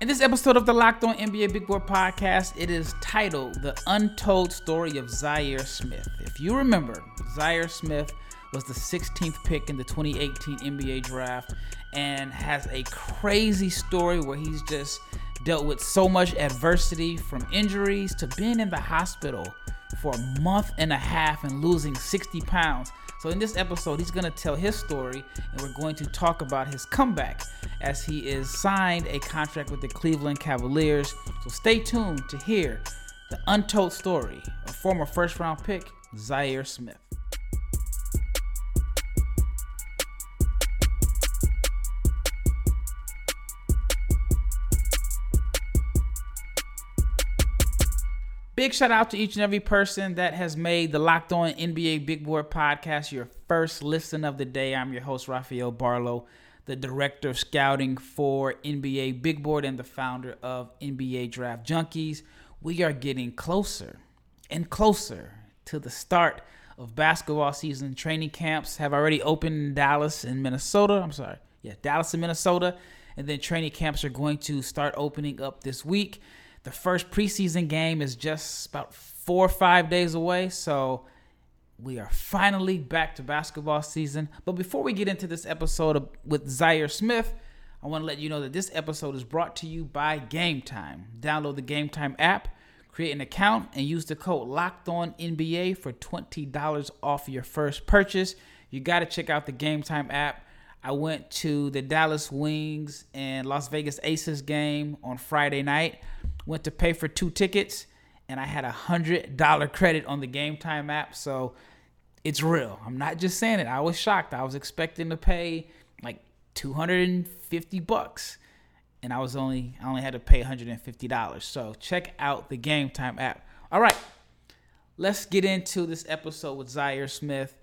In this episode of the Locked On NBA Big Board podcast, it is titled The Untold Story of Zhaire Smith. If you remember, Zhaire Smith was the 16th pick in the 2018 NBA draft and has a crazy story where he's just dealt with so much adversity from injuries to being in the hospital for a month and a half and losing 60 pounds. So, in this episode, he's going to tell his story and we're going to talk about his comeback as he is signed a contract with the Cleveland Cavaliers. So, stay tuned to hear the untold story of former first round pick Zhaire Smith. Big shout out to each and every person that has made the Locked On NBA Big Board podcast your first listen of the day. I'm your host, Rafael Barlowe, the director of scouting for NBA Big Board and the founder of NBA Draft Junkies. We are getting closer and closer to the start of basketball season. Training camps have already opened in Dallas and Minnesota. I'm sorry. Yeah, Dallas and Minnesota. And then training camps are going to start opening up this week. The first preseason game is just about four or five days away. So we are finally back to basketball season. But before we get into this episode with Zhaire Smith, I want to let you know that this episode is brought to you by Game Time. Download the Game Time app, create an account, and use the code Locked On NBA for twenty dollars off your first purchase. You got to check out the Game Time app. I went to the Dallas Wings and Las Vegas Aces game on Friday night went to pay for two tickets and I had a hundred dollar credit on the Game Time app. So it's real. I'm not just saying it. I was shocked. I was expecting to pay like 250 bucks, and I was only I only had to pay 150 dollars. So check out the Game Time app. All right, let's get into this episode with Zhaire Smith.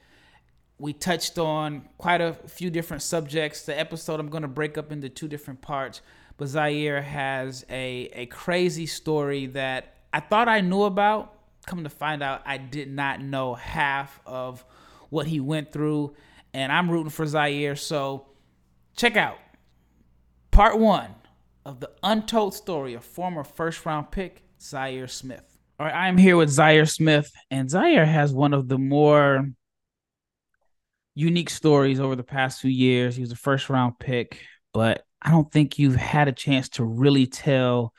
We touched on quite a few different subjects. The episode I'm going to break up into two different parts but Zhaire has a, a crazy story that I thought I knew about. Come to find out, I did not know half of what he went through, and I'm rooting for Zhaire. So check out part one of the untold story of former first round pick Zhaire Smith. All right, I am here with Zhaire Smith, and Zhaire has one of the more unique stories over the past few years. He was a first round pick, but I don't think you've had a chance to really tell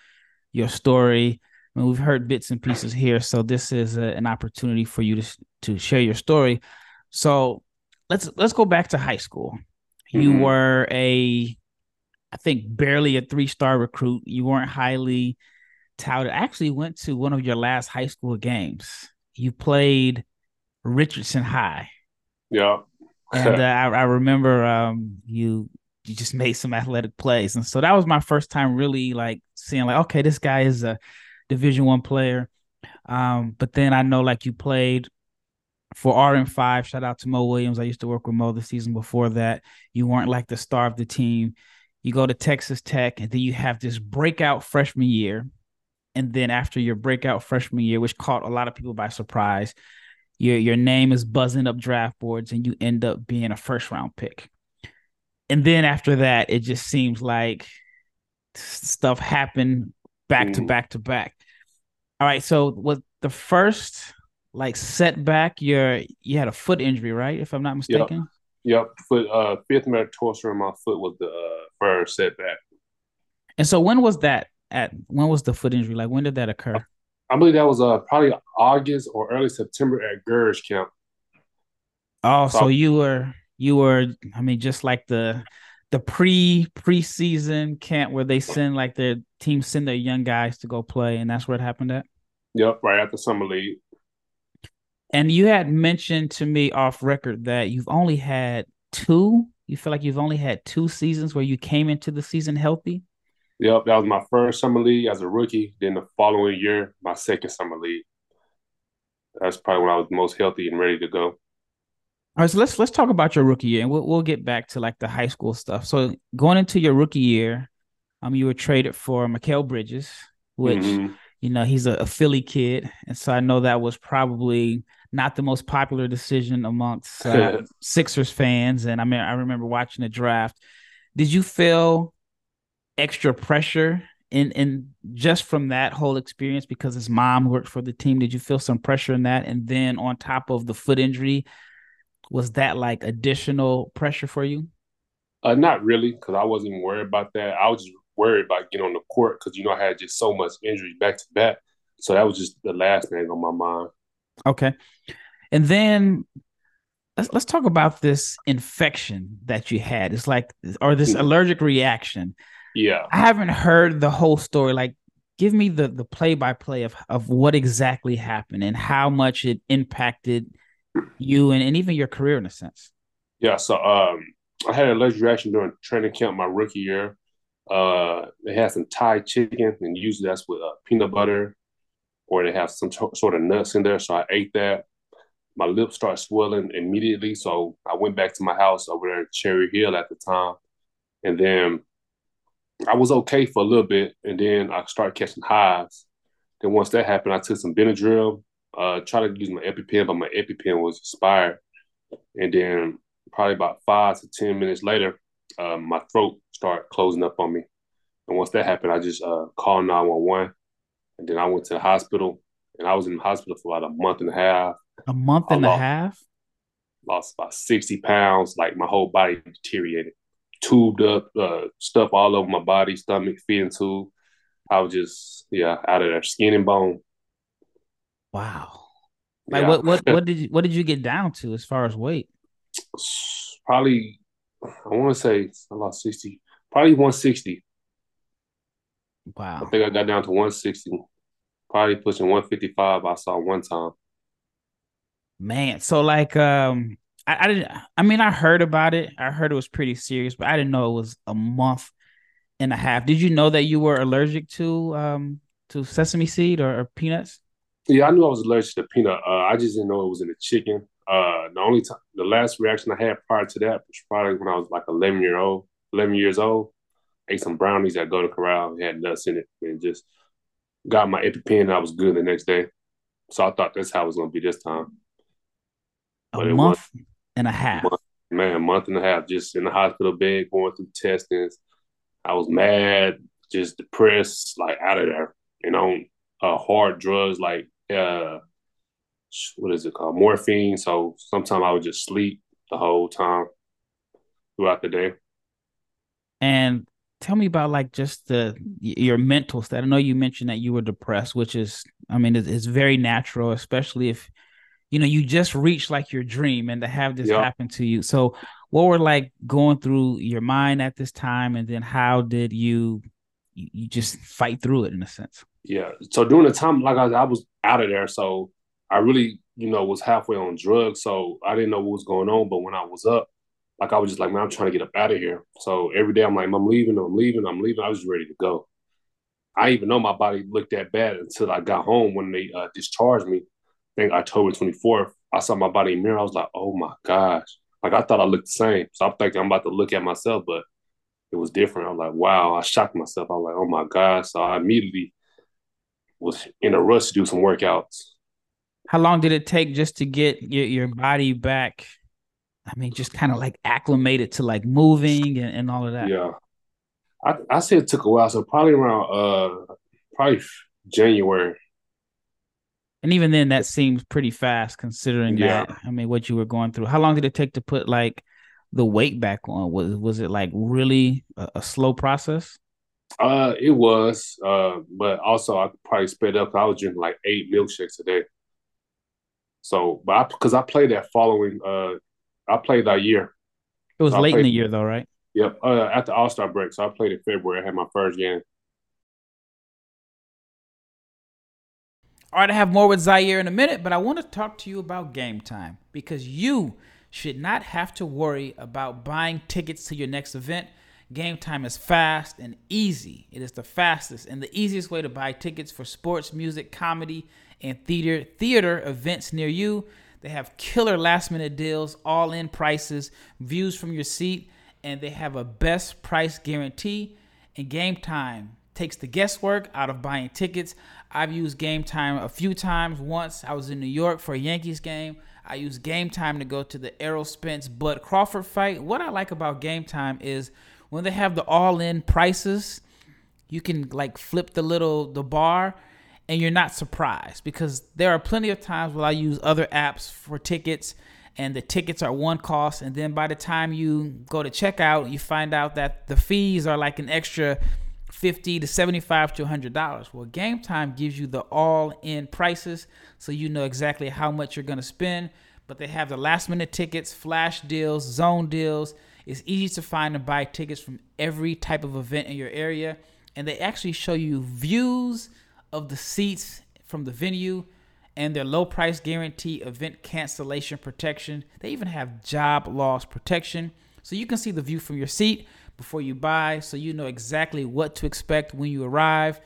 your story. I mean, we've heard bits and pieces here, so this is a, an opportunity for you to to share your story. So let's let's go back to high school. Mm-hmm. You were a, I think, barely a three star recruit. You weren't highly touted. I actually went to one of your last high school games. You played Richardson High. Yeah. and uh, I, I remember um, you you just made some athletic plays. And so that was my first time really like seeing like, okay, this guy is a division one player. Um, but then I know like you played for RM5. Shout out to Mo Williams. I used to work with Mo the season before that. You weren't like the star of the team. You go to Texas Tech, and then you have this breakout freshman year. And then after your breakout freshman year, which caught a lot of people by surprise, your your name is buzzing up draft boards, and you end up being a first round pick and then after that, it just seems like stuff happened back to mm-hmm. back to back. All right, so was the first like setback? Your you had a foot injury, right? If I'm not mistaken. Yep, yep. foot uh, fifth metatarsal in my foot was the uh, first setback. And so when was that? At when was the foot injury? Like when did that occur? I believe that was uh probably August or early September at Gurge camp. Oh, so, so you were you were i mean just like the the pre preseason camp where they send like their team send their young guys to go play and that's where it happened at? Yep right after summer league. And you had mentioned to me off record that you've only had two you feel like you've only had two seasons where you came into the season healthy? Yep that was my first summer league as a rookie then the following year my second summer league. That's probably when i was most healthy and ready to go all right, so let's let's talk about your rookie year, and we'll we'll get back to like the high school stuff. So going into your rookie year, um, you were traded for Mikal Bridges, which mm-hmm. you know he's a, a, Philly kid, and so I know that was probably not the most popular decision amongst uh, Sixers fans. And I mean, I remember watching the draft. Did you feel extra pressure and and just from that whole experience, because his mom worked for the team, did you feel some pressure in that? And then on top of the foot injury, was that like additional pressure for you? Uh, not really, because I wasn't even worried about that. I was just worried about getting on the court because you know I had just so much injury back to back. So that was just the last thing on my mind. Okay, and then let's let's talk about this infection that you had. It's like or this mm-hmm. allergic reaction. Yeah, I haven't heard the whole story. Like, give me the the play by play of of what exactly happened and how much it impacted you and, and even your career in a sense. Yeah, so um, I had a allergic reaction during training camp my rookie year. Uh, they had some Thai chicken, and usually that's with uh, peanut butter, or they have some t- sort of nuts in there. So I ate that. My lips started swelling immediately, so I went back to my house over there in Cherry Hill at the time, and then I was okay for a little bit, and then I started catching hives. Then once that happened, I took some Benadryl, uh, tried to use my EpiPen, but my EpiPen was expired. And then probably about five to ten minutes later, um, my throat started closing up on me. And once that happened, I just uh, called 911. And then I went to the hospital, and I was in the hospital for about a month and a half. A month and lost, a half? Lost about 60 pounds. Like my whole body deteriorated. Tubed up, uh, stuff all over my body, stomach, feeding tube. I was just, yeah, out of there, skin and bone. Wow. Like yeah. what what what did you what did you get down to as far as weight? Probably I want to say I lost 60. Probably 160. Wow. I think I got down to 160. Probably pushing 155 I saw one time. Man, so like um I, I didn't I mean I heard about it. I heard it was pretty serious, but I didn't know it was a month and a half. Did you know that you were allergic to um to sesame seed or, or peanuts? Yeah, I knew I was allergic to peanut. Uh, I just didn't know it was in the chicken. Uh, the only time, the last reaction I had prior to that was probably when I was like 11 year old, 11 years old. ate some brownies at Golden Corral, had nuts in it, and just got my EpiPen. And I was good the next day. So I thought that's how it was going to be this time. A month and a half. Month, man, a month and a half just in the hospital bed going through testings. I was mad, just depressed, like out of there. You know, uh, hard drugs like uh, what is it called morphine. So sometimes I would just sleep the whole time throughout the day. And tell me about like just the your mental state. I know you mentioned that you were depressed, which is I mean it's, it's very natural, especially if you know you just reached like your dream and to have this yep. happen to you. So what were like going through your mind at this time, and then how did you you just fight through it in a sense? Yeah. So during the time, like I, I was out of there, so I really, you know, was halfway on drugs, so I didn't know what was going on. But when I was up, like I was just like, man, I'm trying to get up out of here. So every day I'm like, I'm leaving, I'm leaving, I'm leaving. I was ready to go. I even know my body looked that bad until I got home when they uh, discharged me. I think October 24th. I saw my body in mirror. I was like, oh my gosh. Like I thought I looked the same. So I'm thinking I'm about to look at myself, but it was different. I was like, wow. I shocked myself. I was like, oh my gosh. So I immediately was in a rush to do some workouts. How long did it take just to get your, your body back? I mean, just kind of like acclimated to like moving and, and all of that. Yeah. I, I say it took a while. So probably around uh probably January. And even then that seems pretty fast considering yeah. that. I mean what you were going through. How long did it take to put like the weight back on? Was was it like really a, a slow process? Uh, it was. Uh, but also I probably sped up. I was drinking like eight milkshakes a day. So, but because I, I, played that following, uh, I played that year. It was so late played, in the year, though, right? Yep. Uh, at the All Star break, so I played in February. I had my first game. All right, I have more with Zhaire in a minute, but I want to talk to you about game time because you should not have to worry about buying tickets to your next event Game Time is fast and easy. It is the fastest and the easiest way to buy tickets for sports, music, comedy, and theater theater events near you. They have killer last minute deals, all in prices, views from your seat, and they have a best price guarantee. And Game Time takes the guesswork out of buying tickets. I've used Game Time a few times. Once I was in New York for a Yankees game. I used Game Time to go to the Errol Spence Bud Crawford fight. What I like about Game Time is when they have the all in prices, You can like flip the little the bar and you're not surprised because there are plenty of times where I use other apps for tickets and the tickets are one cost and then by the time you go to checkout you find out that the fees are like an extra 50 to 75 to 100 dollars. Well game time gives you the all-in prices so you know exactly how much you're going to spend but they have the last minute tickets flash deals zone deals it's easy to find and buy tickets from every type of event in your area and they actually show you views of the seats from the venue and their low price guarantee event cancellation protection they even have job loss protection so you can see the view from your seat before you buy so you know exactly what to expect when you arrive.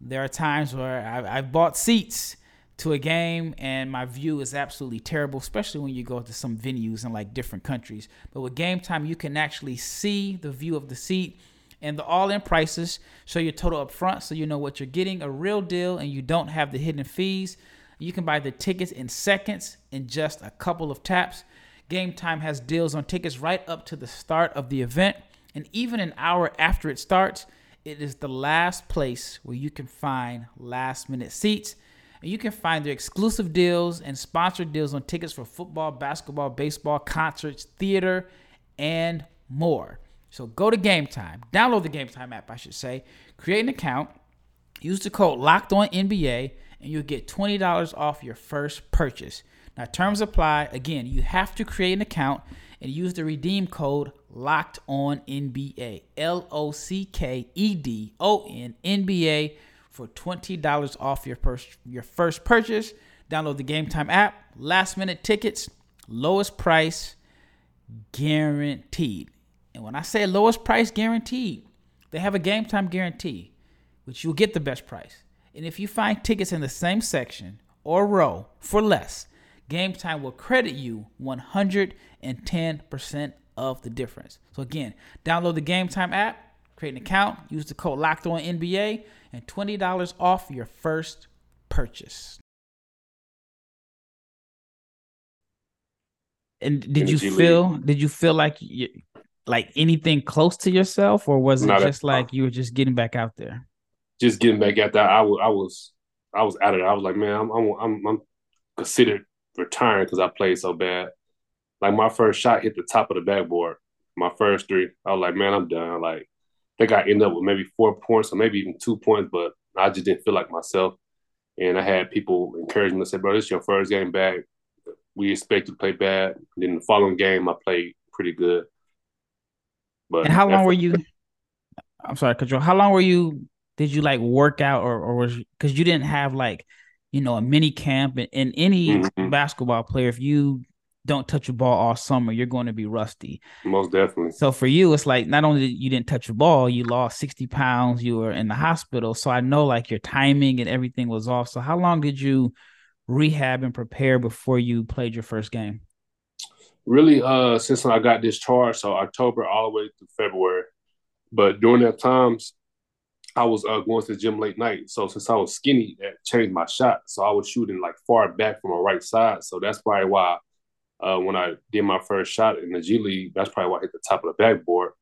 There are times where I've, I've bought seats to a game and my view is absolutely terrible, especially when you go to some venues in like different countries. But with game time, you can actually see the view of the seat and the all-in prices show your total up front so you know what you're getting a real deal and you don't have the hidden fees you can buy the tickets in seconds in just a couple of taps game time has deals on tickets right up to the start of the event and even an hour after it starts, it is the last place where you can find last minute seats. And you can find their exclusive deals and sponsored deals on tickets for football, basketball, baseball, concerts, theater, and more. So go to Game Time, download the Game Time app, I should say, create an account, use the code Locked On NBA, and you'll get twenty dollars off your first purchase. Now terms apply. Again, you have to create an account and use the redeem code Locked On NBA. L O C K E D O N NBA for twenty dollars off your first your first purchase. Download the Game Time app. Last minute tickets, lowest price guaranteed. And when I say lowest price guaranteed, they have a Game Time guarantee, which you'll get the best price. And if you find tickets in the same section or row for less, Game Time will credit you 110% of the difference. So again, download the Game Time app, create an account, use the code Locked On NBA, and twenty dollars off your first purchase. And did you feel? League. Did you feel like you, like anything close to yourself, or was it Not just like you were just getting back out there? Just getting back out there. I was, I was, I was out of it. I was like, man, I'm, I'm, I'm, I'm considered retiring because I played so bad. Like my first shot hit the top of the backboard. My first three, I was like, man, I'm done. Like, I think I ended up with maybe four points or maybe even two points, but I just didn't feel like myself. And I had people encourage me to say, bro, this is your first game back. We expect you to play bad. And then the following game, I played pretty good. But and how long were you? I'm sorry, Control. How long were you? Did you like work out, or or was because you didn't have like, you know, a mini camp and, and any mm-hmm. basketball player, if you don't touch a ball all summer, you're going to be rusty. Most definitely. So for you, it's like not only you didn't touch a ball, you lost 60 pounds, you were in the hospital. So I know like your timing and everything was off. So how long did you rehab and prepare before you played your first game? Really, uh, since I got discharged, so October all the way to February. But during that times, I was uh, going to the gym late night. So since I was skinny, that changed my shot. So I was shooting like far back from my right side. So that's probably why uh, when I did my first shot in the G League. That's probably why I hit the top of the backboard.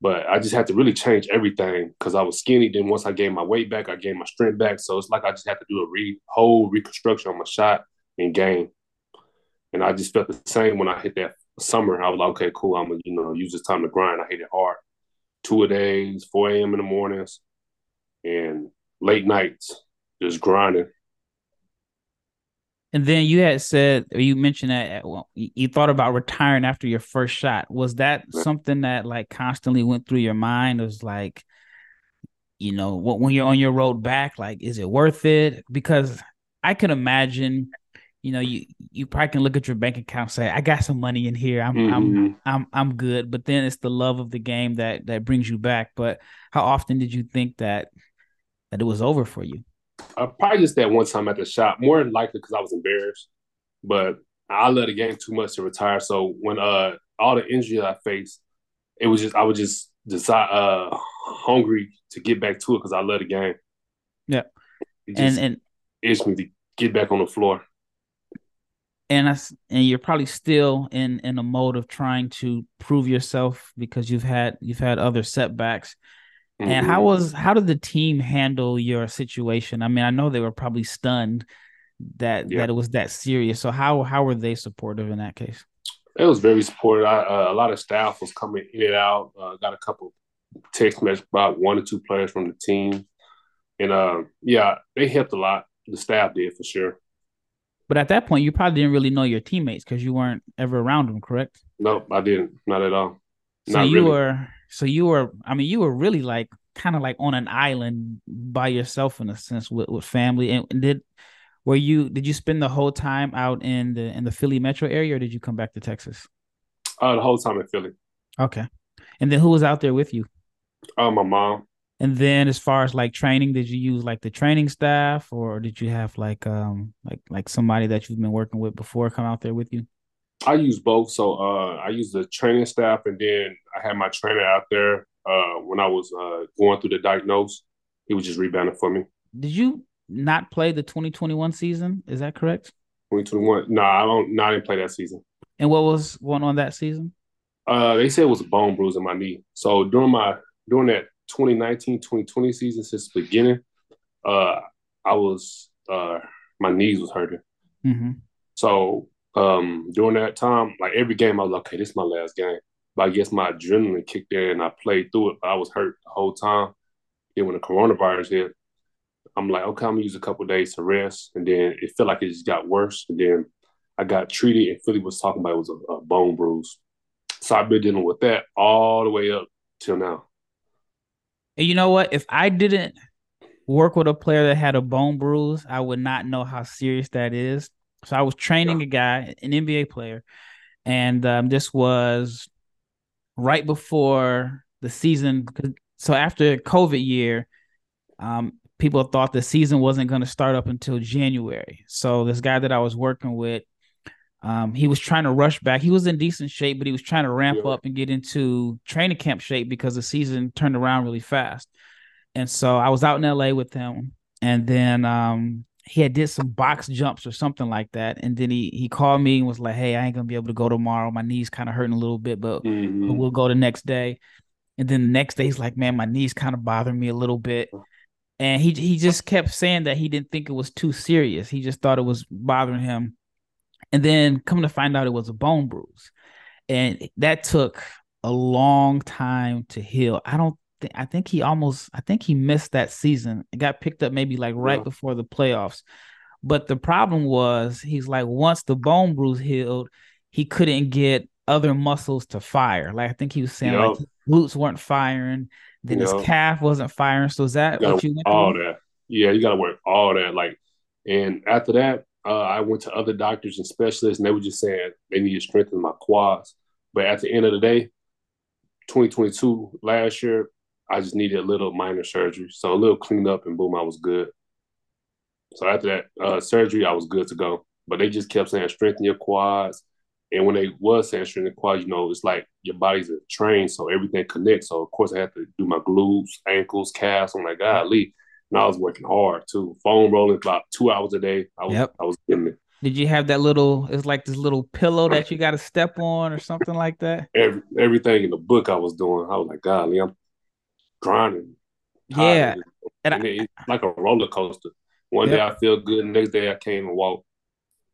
But I just had to really change everything because I was skinny. Then once I gained my weight back, I gained my strength back. So it's like I just had to do a re- whole reconstruction on my shot and game. And I just felt the same when I hit that summer. I was like, okay, cool. I'm gonna you know use this time to grind. I hit it hard, two a days, 4 a.m. in the mornings, and late nights, just grinding. And then you had said, or you mentioned that well, you thought about retiring after your first shot. Was that something that like constantly went through your mind? It was like, you know, when you're on your road back, like, is it worth it? Because I can imagine, you know, you you probably can look at your bank account, say, I got some money in here, I'm mm-hmm. I'm I'm I'm good. But then it's the love of the game that that brings you back. But how often did you think that that it was over for you? Uh, probably just that one time at the shop. More than likely because I was embarrassed, but I love the game too much to retire. So when uh all the injuries I faced, it was just I was just decide uh hungry to get back to it because I love the game. Yeah, and and it's me to get back on the floor. And I, and you're probably still in in a mode of trying to prove yourself because you've had you've had other setbacks. Mm-hmm. And how was how did the team handle your situation? I mean, I know they were probably stunned that yeah. that it was that serious. So how how were they supportive in that case? It was very supportive. I, uh, a lot of staff was coming in and out. Uh, got a couple text messages about one or two players from the team, and uh, yeah, they helped a lot. The staff did for sure. But at that point, you probably didn't really know your teammates because you weren't ever around them, correct? No, I didn't. Not at all. So Not you really. were, so you were. I mean, you were really like kind of like on an island by yourself in a sense with, with family. And, did were you did you spend the whole time out in the in the Philly metro area, or did you come back to Texas? Uh, the whole time in Philly. Okay, and then who was out there with you? Uh, my mom. And then as far as like training, did you use like the training staff or did you have like um like like somebody that you've been working with before come out there with you? I use both. So uh I use the training staff and then I had my trainer out there uh when I was uh going through the diagnose. He was just rebounding for me. Did you not play the 2021 season? Is that correct? 2021. No, I don't not didn't play that season. And what was going on that season? Uh they said it was a bone bruise in my knee. So during my during that 2019 2020 season since the beginning, uh, I was uh, my knees was hurting. Mm-hmm. So um, during that time, like every game, I was like, okay, this is my last game. But I guess my adrenaline kicked in and I played through it. But I was hurt the whole time. Then when the coronavirus hit, I'm like, okay, I'm gonna use a couple days to rest. And then it felt like it just got worse. And then I got treated, and Philly was talking about it was a, a bone bruise. So I've been dealing with that all the way up till now. And you know what? If I didn't work with a player that had a bone bruise, I would not know how serious that is. So I was training a guy, an NBA player, and um, this was right before the season. So after COVID year, um, people thought the season wasn't going to start up until January. So this guy that I was working with, um, he was trying to rush back. He was in decent shape, but he was trying to ramp yeah. up and get into training camp shape because the season turned around really fast. And so I was out in LA with him, and then um, he had did some box jumps or something like that. And then he he called me and was like, "Hey, I ain't gonna be able to go tomorrow. My knees kind of hurting a little bit, but, mm-hmm. but we'll go the next day." And then the next day, he's like, "Man, my knees kind of bothering me a little bit." And he he just kept saying that he didn't think it was too serious. He just thought it was bothering him and then come to find out it was a bone bruise. And that took a long time to heal. I don't think I think he almost I think he missed that season. It got picked up maybe like right yeah. before the playoffs. But the problem was he's like once the bone bruise healed, he couldn't get other muscles to fire. Like I think he was saying yep. like glutes weren't firing, then yep. his calf wasn't firing. So is that you what you went all through? that? Yeah, you gotta work all that. Like and after that, uh, I went to other doctors and specialists, and they were just saying they need to strengthen my quads. But at the end of the day, 2022 last year, I just needed a little minor surgery, so a little cleanup, and boom, I was good. So after that uh, surgery, I was good to go. But they just kept saying strengthen your quads, and when they was saying strengthen quads, you know, it's like your body's a train, so everything connects. So of course, I had to do my glutes, ankles, calves. I'm like, golly, and I was working hard too. Foam rolling about two hours a day. I was yep. I was getting it. Did you have that little? It's like this little pillow that you got to step on or something like that. Every everything in the book I was doing, I was like, God, I'm grinding. Yeah, and, and I, it's like a roller coaster. One yep. day I feel good, next day I can't even walk.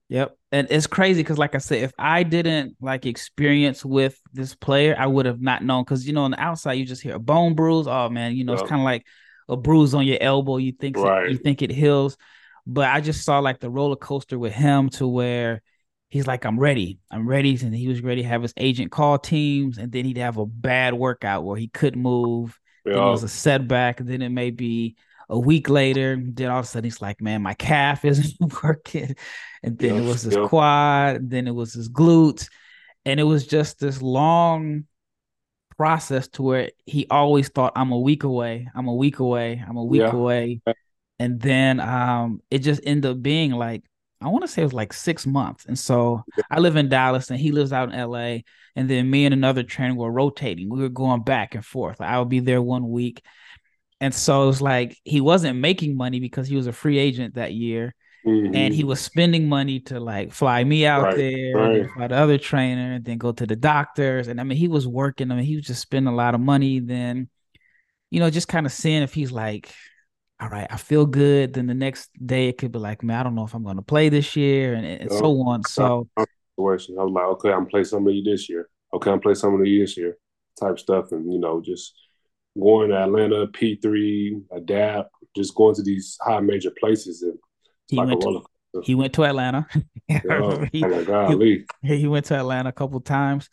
Yep. And it's crazy because, like I said, if I didn't like experience with this player, I would have not known. Because you know, on the outside, you just hear a bone bruise. Oh man, you know, yep. it's kind of like a bruise on your elbow, you think right. you think it heals. But I just saw like the roller coaster with him to where he's like, I'm ready. I'm ready. And he was ready to have his agent call teams. And then he'd have a bad workout where he couldn't move. Then it was a setback. Then it may be a week later. Then all of a sudden he's like, man, my calf isn't working. And then it was his quad. Then it was his glutes. And it was just this long process to where he always thought I'm a week away, I'm a week away, I'm a week yeah. away. And then um it just ended up being like I want to say it was like six months. And so I live in Dallas and he lives out in LA. And then me and another trainer were rotating. We were going back and forth. I would be there one week. And so it was like he wasn't making money because he was a free agent that year. Mm-hmm. And he mm-hmm. was spending money to like fly me out right, there, right. fly the other trainer, and then go to the doctors. And I mean, he was working. I mean, he was just spending a lot of money. Then, you know, just kind of seeing if he's like, all right, I feel good. Then the next day it could be like, man, I don't know if I'm going to play this year, and, and so on. So, I was like, okay, I'm play some of you this year. Okay, I'm play some of you this year, type stuff, and you know, just going to Atlanta, P three, adapt, just going to these high major places, and he like went to, he went to Atlanta. oh, he, my golly. He, he went to Atlanta a couple times.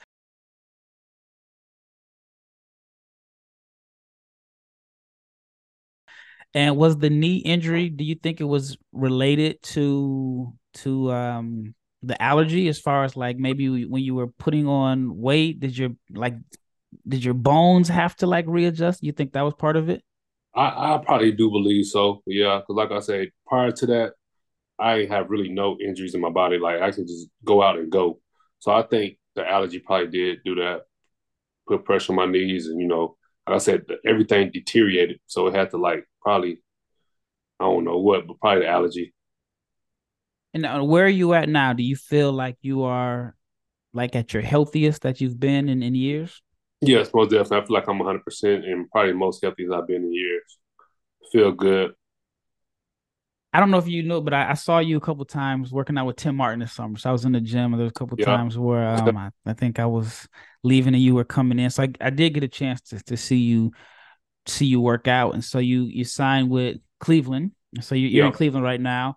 And was the knee injury? Do you think it was related to to um the allergy? As far as like maybe when you were putting on weight, did your like did your bones have to like readjust? You think that was part of it? I, I probably do believe so. Yeah, because like I said, prior to that, I have really no injuries in my body. Like I can just go out and go. So I think the allergy probably did do that, put pressure on my knees, and you know, like I said, everything deteriorated. So it had to like probably, I don't know what, but probably the allergy. And uh, where are you at now? Do you feel like you are like at your healthiest that you've been in, in years? Yes, most definitely. I feel like I'm 100% and probably most healthiest I've been in years. Feel good. I don't know if you know, but I, I, saw you a couple times working out with Tim Martin this summer. So I was in the gym, and there was a couple yep. times where um, I, I, think I was leaving and you were coming in. So I, I did get a chance to, to see you see you work out, and so you you signed with Cleveland. So you, you're in Cleveland right now,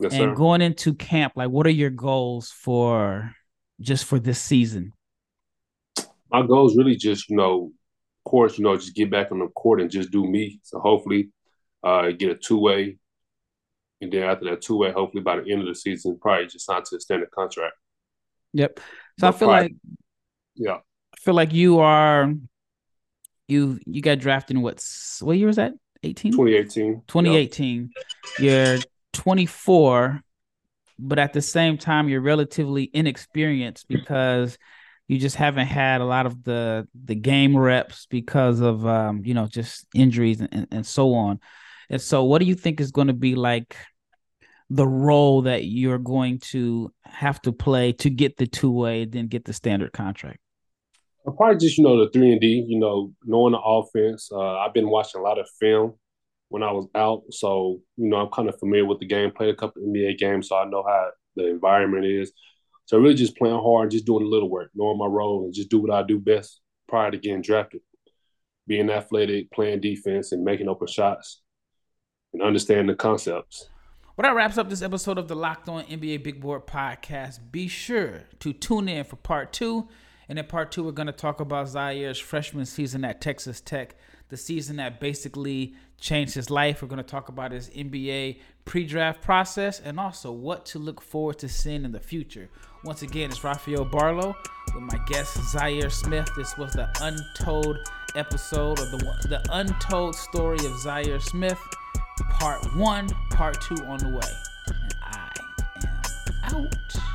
yes, and sir. going into camp. Like, what are your goals for just for this season? My goals really just you know, of course, you know, just get back on the court and just do me. So hopefully, uh, get a two way and then after that two way, hopefully by the end of the season, probably just sign to a standard contract. Yep. So but I feel probably, like, yeah, I feel like you are, you you got drafted in what what year was that? 18? 2018. 2018. Yep. You're 24, but at the same time, you're relatively inexperienced because you just haven't had a lot of the the game reps because of um, you know just injuries and, and so on. And so, what do you think is going to be like the role that you're going to have to play to get the two way, then get the standard contract? Probably just you know the three and D. You know, knowing the offense. Uh, I've been watching a lot of film when I was out, so you know I'm kind of familiar with the game. Played a couple NBA games, so I know how the environment is. So really, just playing hard, just doing a little work, knowing my role, and just do what I do best prior to getting drafted. Being athletic, playing defense, and making open shots and understand the concepts. Well, that wraps up this episode of the Locked On NBA Big Board podcast. Be sure to tune in for part two. And in part two, we're going to talk about Zhaire's freshman season at Texas Tech, the season that basically changed his life. We're going to talk about his NBA pre draft process and also what to look forward to seeing in the future. Once again, it's Rafael Barlowe with my guest Zhaire Smith. This was the untold episode of the, the untold story of Zhaire Smith part one, part two on the way. And I am out.